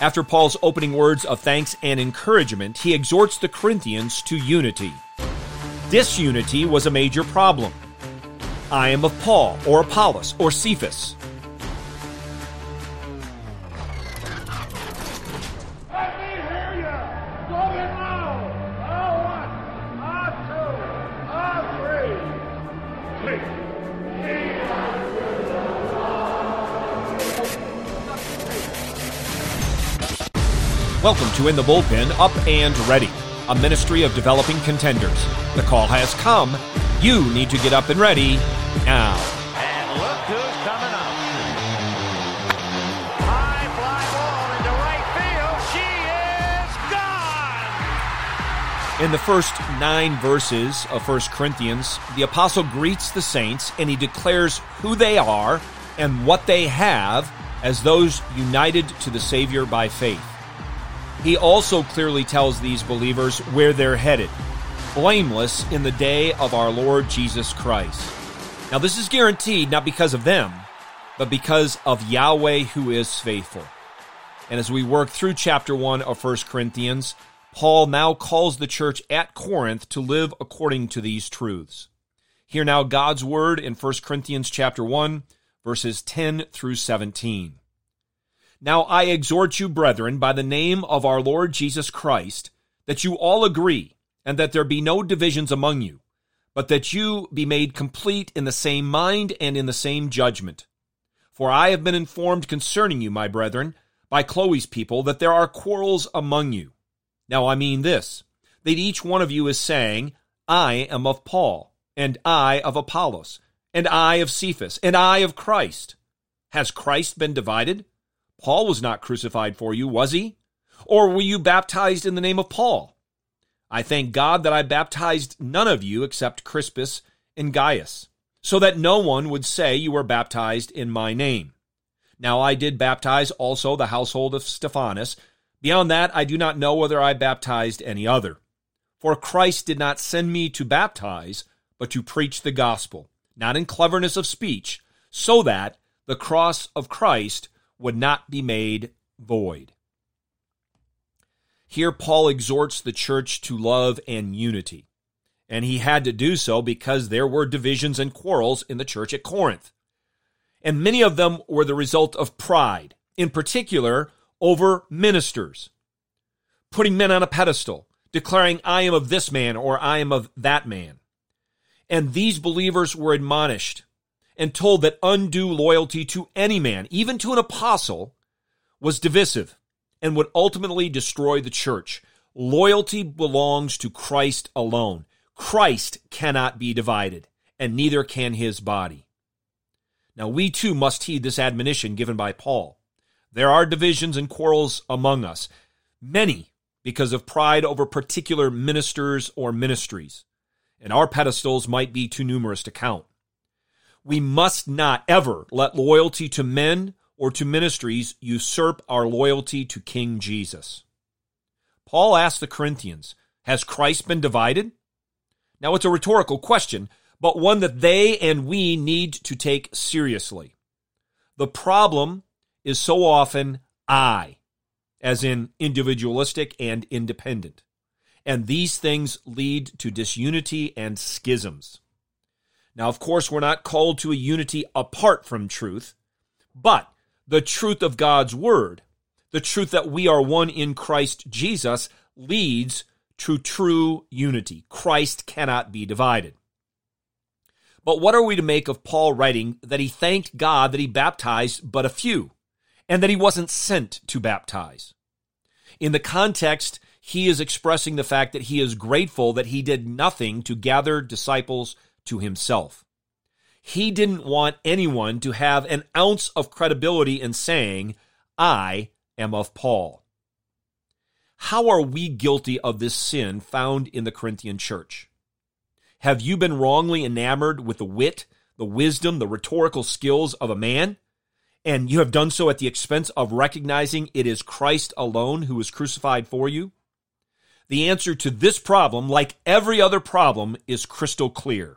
After Paul's opening words of thanks and encouragement, he exhorts the Corinthians to unity. Disunity was a major problem. I am of Paul, or Apollos, or Cephas. Welcome to In the Bullpen Up and Ready, a ministry of developing contenders. The call has come. You need to get up and ready now. And look who's coming up. High fly ball into right field. She is gone. In the first nine verses of 1 Corinthians, the apostle greets the saints and he declares who they are and what they have as those united to the Savior by faith. He also clearly tells these believers where they're headed blameless in the day of our Lord Jesus Christ. Now, this is guaranteed not because of them, but because of Yahweh who is faithful. And as we work through chapter 1 of 1 Corinthians, Paul now calls the church at Corinth to live according to these truths. Hear now God's word in 1 Corinthians chapter 1, verses 10 through 17. Now I exhort you, brethren, by the name of our Lord Jesus Christ, that you all agree, and that there be no divisions among you, but that you be made complete in the same mind and in the same judgment. For I have been informed concerning you, my brethren, by Chloe's people, that there are quarrels among you. Now I mean this, that each one of you is saying, I am of Paul, and I of Apollos, and I of Cephas, and I of Christ. Has Christ been divided? Paul was not crucified for you, was he? Or were you baptized in the name of Paul? I thank God that I baptized none of you except Crispus and Gaius, so that no one would say you were baptized in my name. Now I did baptize also the household of Stephanas. Beyond that, I do not know whether I baptized any other. For Christ did not send me to baptize, but to preach the gospel, not in cleverness of speech, so that the cross of Christ would not be made void. Here, Paul exhorts the church to love and unity. And he had to do so because there were divisions and quarrels in the church at Corinth. And many of them were the result of pride, in particular over ministers. Putting men on a pedestal, declaring, I am of this man or I am of that man. And these believers were admonished and told that undue loyalty to any man, even to an apostle, was divisive and would ultimately destroy the church. Loyalty belongs to Christ alone. Christ cannot be divided, and neither can his body. Now, we too must heed this admonition given by Paul. There are divisions and quarrels among us, many because of pride over particular ministers or ministries, and our pedestals might be too numerous to count. We must not ever let loyalty to men or to ministries usurp our loyalty to King Jesus. Paul asked the Corinthians, Has Christ been divided? Now, it's a rhetorical question, but one that they and we need to take seriously. The problem is so often I, as in individualistic and independent. And these things lead to disunity and schisms. Now, of course, we're not called to a unity apart from truth, but the truth of God's word, the truth that we are one in Christ Jesus, leads to true unity. Christ cannot be divided. But what are we to make of Paul writing that he thanked God that he baptized but a few, and that he wasn't sent to baptize? In the context, he is expressing the fact that he is grateful that he did nothing to gather disciples to himself. He didn't want anyone to have an ounce of credibility in saying, I am of Paul. How are we guilty of this sin found in the Corinthian church? Have you been wrongly enamored with the wit, the wisdom, the rhetorical skills of a man? And you have done so at the expense of recognizing it is Christ alone who was crucified for you? The answer to this problem, like every other problem, is crystal clear.